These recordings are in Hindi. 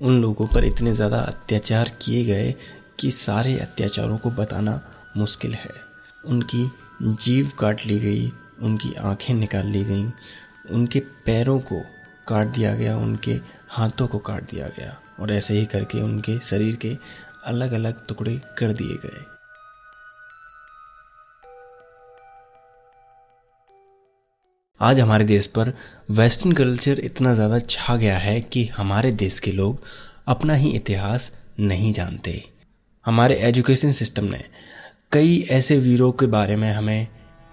उन लोगों पर इतने ज़्यादा अत्याचार किए गए कि सारे अत्याचारों को बताना मुश्किल है। उनकी जीव काट ली गई, उनकी आँखें निकाल ली गईं, उनके पैरों को काट दिया गया, उनके हाथों को काट दिया गया और ऐसे ही करके उनके शरीर के अलग अलग टुकड़े कर दिए गए। आज हमारे देश पर वेस्टर्न कल्चर इतना ज़्यादा छा गया है कि हमारे देश के लोग अपना ही इतिहास नहीं जानते। हमारे एजुकेशन सिस्टम ने कई ऐसे वीरों के बारे में हमें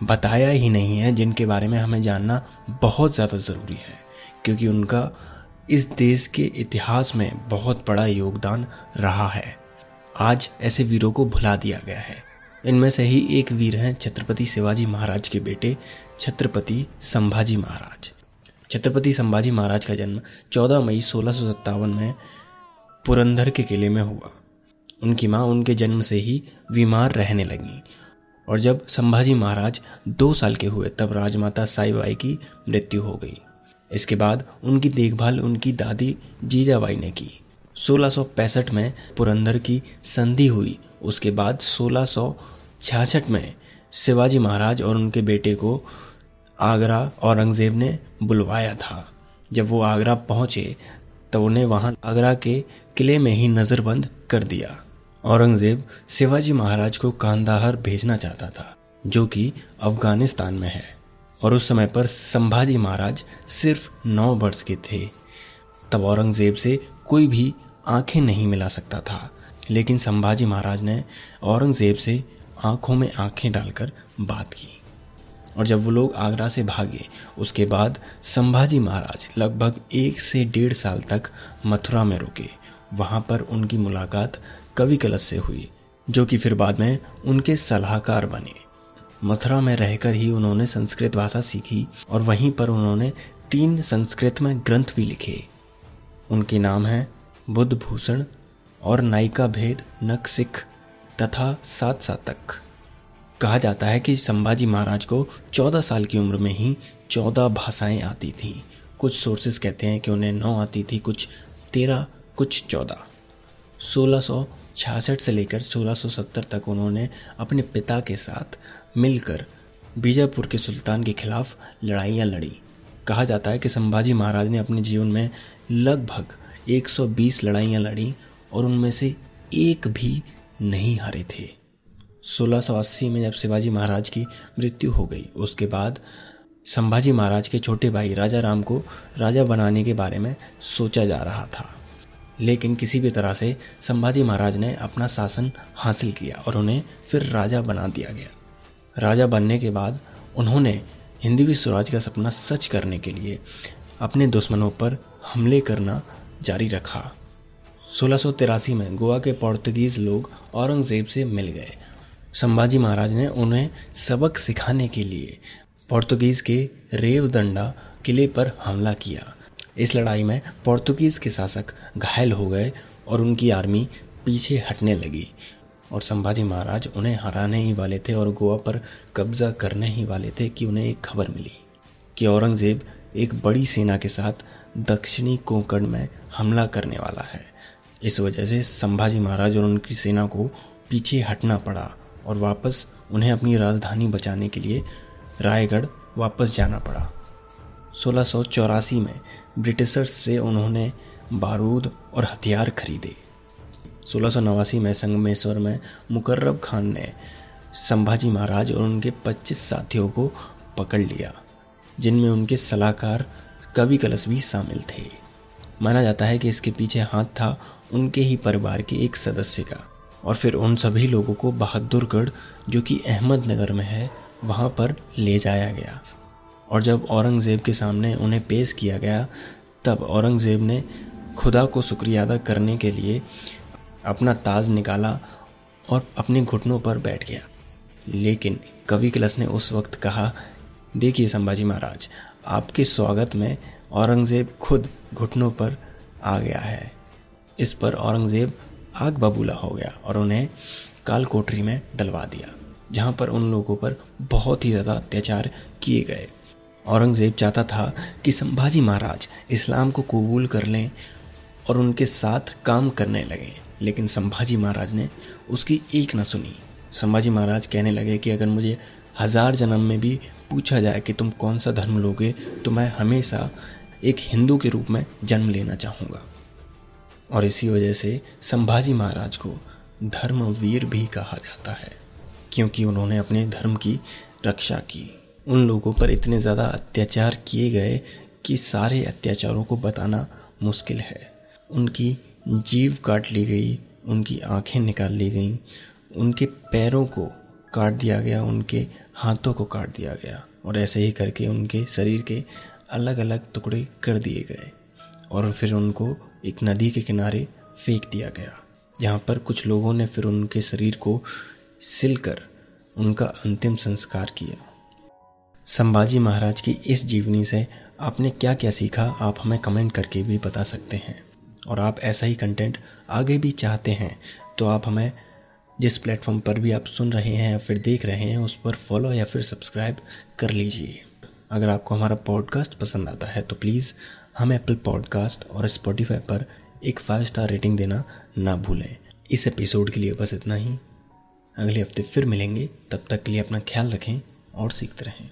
बताया ही नहीं है, जिनके बारे में हमें जानना बहुत ज़्यादा ज़रूरी है, क्योंकि उनका इस देश के इतिहास में बहुत बड़ा योगदान रहा है। आज ऐसे वीरों को भुला दिया गया है। इनमें से ही एक वीर हैं छत्रपति शिवाजी महाराज के बेटे, छत्रपति संभाजी महाराज। छत्रपति संभाजी महाराज का जन्म 14 मई सोलह में पुरंदर के किले में हुआ। उनकी माँ उनके जन्म से ही बीमार रहने लगी और जब संभाजी महाराज दो साल के हुए तब राजमाता साईबाई की मृत्यु हो गई। इसके बाद उनकी देखभाल उनकी दादी जीजाबाई ने की। 1665 में पुरंदर की संधि हुई। उसके बाद सोलह में शिवाजी महाराज और उनके बेटे को आगरा औरंगज़ेब ने बुलवाया था। जब वो आगरा पहुँचे तो उन्हें वहाँ आगरा के किले में ही नज़रबंद कर दिया। औरंगज़ेब शिवाजी महाराज को कांदाहार भेजना चाहता था, जो कि अफ़गानिस्तान में है। और उस समय पर संभाजी महाराज सिर्फ़ नौ वर्ष के थे। तब औरंगज़ेब से कोई भी आँखें नहीं मिला सकता था। लेकिन संभाजी महाराज ने औरंगज़ेब से आँखों में आँखें डालकर बात की। और जब वो लोग आगरा से भागे, उसके बाद संभाजी महाराज लगभग एक से डेढ़ साल तक मथुरा में रुके। वहाँ पर उनकी मुलाकात कवि कलश से हुई, जो कि फिर बाद में उनके सलाहकार बने। मथुरा में रहकर ही उन्होंने संस्कृत भाषा सीखी और वहीं पर उन्होंने तीन संस्कृत में ग्रंथ भी लिखे। उनके नाम हैं बुद्ध भूषण और नायिका भेद नक सिख तथा सात सातक। कहा जाता है कि संभाजी महाराज को चौदह साल की उम्र में ही चौदह भाषाएँ आती थी। कुछ सोर्सेस कहते हैं कि उन्हें नौ आती थी, कुछ तेरह, कुछ चौदह। सोलह से लेकर 1670 तक उन्होंने अपने पिता के साथ मिलकर बीजापुर के सुल्तान के खिलाफ लड़ाइयाँ लड़ी। कहा जाता है कि संभाजी महाराज ने अपने जीवन में लगभग 120 लड़ाइयाँ लड़ी और उनमें से एक भी नहीं हारे थे। 1680 में जब शिवाजी महाराज की मृत्यु हो गई, उसके बाद संभाजी महाराज के छोटे भाई राजा राम को राजा बनाने के बारे में सोचा जा रहा था। लेकिन किसी भी तरह से संभाजी महाराज ने अपना शासन हासिल किया और उन्हें फिर राजा बना दिया गया। राजा बनने के बाद उन्होंने हिंदवी स्वराज का सपना सच करने के लिए अपने दुश्मनों पर हमले करना जारी रखा। सोलह में गोवा के पोर्तुगीज लोग औरंगज़ेब से मिल गए। संभाजी महाराज ने उन्हें सबक सिखाने के लिए पोर्तुगीज के रेवदंडा किले पर हमला किया। इस लड़ाई में पोर्तुगीज के शासक घायल हो गए और उनकी आर्मी पीछे हटने लगी। और संभाजी महाराज उन्हें हराने ही वाले थे और गोवा पर कब्जा करने ही वाले थे कि उन्हें एक खबर मिली कि औरंगज़ेब एक बड़ी सेना के साथ दक्षिणी कोंकण में हमला करने वाला है। इस वजह से संभाजी महाराज और उनकी सेना को पीछे हटना पड़ा और वापस उन्हें अपनी राजधानी बचाने के लिए रायगढ़ वापस जाना पड़ा। सोलह में ब्रिटिशर्स से उन्होंने बारूद और हथियार खरीदे। सोलह में संगमेश्वर में मुकर्रब खान ने संभाजी महाराज और उनके 25 साथियों को पकड़ लिया, जिनमें उनके सलाहकार कवि कलश भी शामिल थे। माना जाता है कि इसके पीछे हाथ था उनके ही परिवार के एक सदस्य का। और फिर उन सभी लोगों को बहादुरगढ़, जो कि अहमदनगर में है, वहाँ पर ले जाया गया। और जब औरंगज़ेब के सामने उन्हें पेश किया गया, तब औरंगज़ेब ने खुदा को शुक्रिया अदा करने के लिए अपना ताज निकाला और अपने घुटनों पर बैठ गया। लेकिन कवि कलश ने उस वक्त कहा, देखिए संभाजी महाराज, आपके स्वागत में औरंगज़ेब खुद घुटनों पर आ गया है। इस पर औरंगज़ेब आग बबूला हो गया और उन्हें काल कोठरी में डलवा दिया, जहाँ पर उन लोगों पर बहुत ही ज़्यादा अत्याचार किए गए। औरंगज़ेब चाहता था कि संभाजी महाराज इस्लाम को कबूल कर लें और उनके साथ काम करने लगे। लेकिन संभाजी महाराज ने उसकी एक न सुनी। संभाजी महाराज कहने लगे कि अगर मुझे हज़ार जन्म में भी पूछा जाए कि तुम कौन सा धर्म लोगे तो मैं हमेशा एक हिंदू के रूप में जन्म लेना चाहूँगा। और इसी वजह से संभाजी महाराज को धर्मवीर भी कहा जाता है, क्योंकि उन्होंने अपने धर्म की रक्षा की। उन लोगों पर इतने ज़्यादा अत्याचार किए गए कि सारे अत्याचारों को बताना मुश्किल है। उनकी जीव काट ली गई, उनकी आँखें निकाल ली गई, उनके पैरों को काट दिया गया, उनके हाथों को काट दिया गया और ऐसे ही करके उनके शरीर के अलग अलग टुकड़े कर दिए गए और फिर उनको एक नदी के किनारे फेंक दिया गया, जहाँ पर कुछ लोगों ने फिर उनके शरीर को सिलकर उनका अंतिम संस्कार किया। संभाजी महाराज की इस जीवनी से आपने क्या क्या सीखा, आप हमें कमेंट करके भी बता सकते हैं। और आप ऐसा ही कंटेंट आगे भी चाहते हैं तो आप हमें जिस प्लेटफॉर्म पर भी आप सुन रहे हैं या फिर देख रहे हैं, उस पर फॉलो या फिर सब्सक्राइब कर लीजिए। अगर आपको हमारा पॉडकास्ट पसंद आता है तो प्लीज़ हम एप्पल पॉडकास्ट और स्पॉटिफाई पर एक फाइव स्टार रेटिंग देना ना भूलें। इस एपिसोड के लिए बस इतना ही। अगले हफ़्ते फिर मिलेंगे। तब तक के लिए अपना ख्याल रखें और सीखते रहें।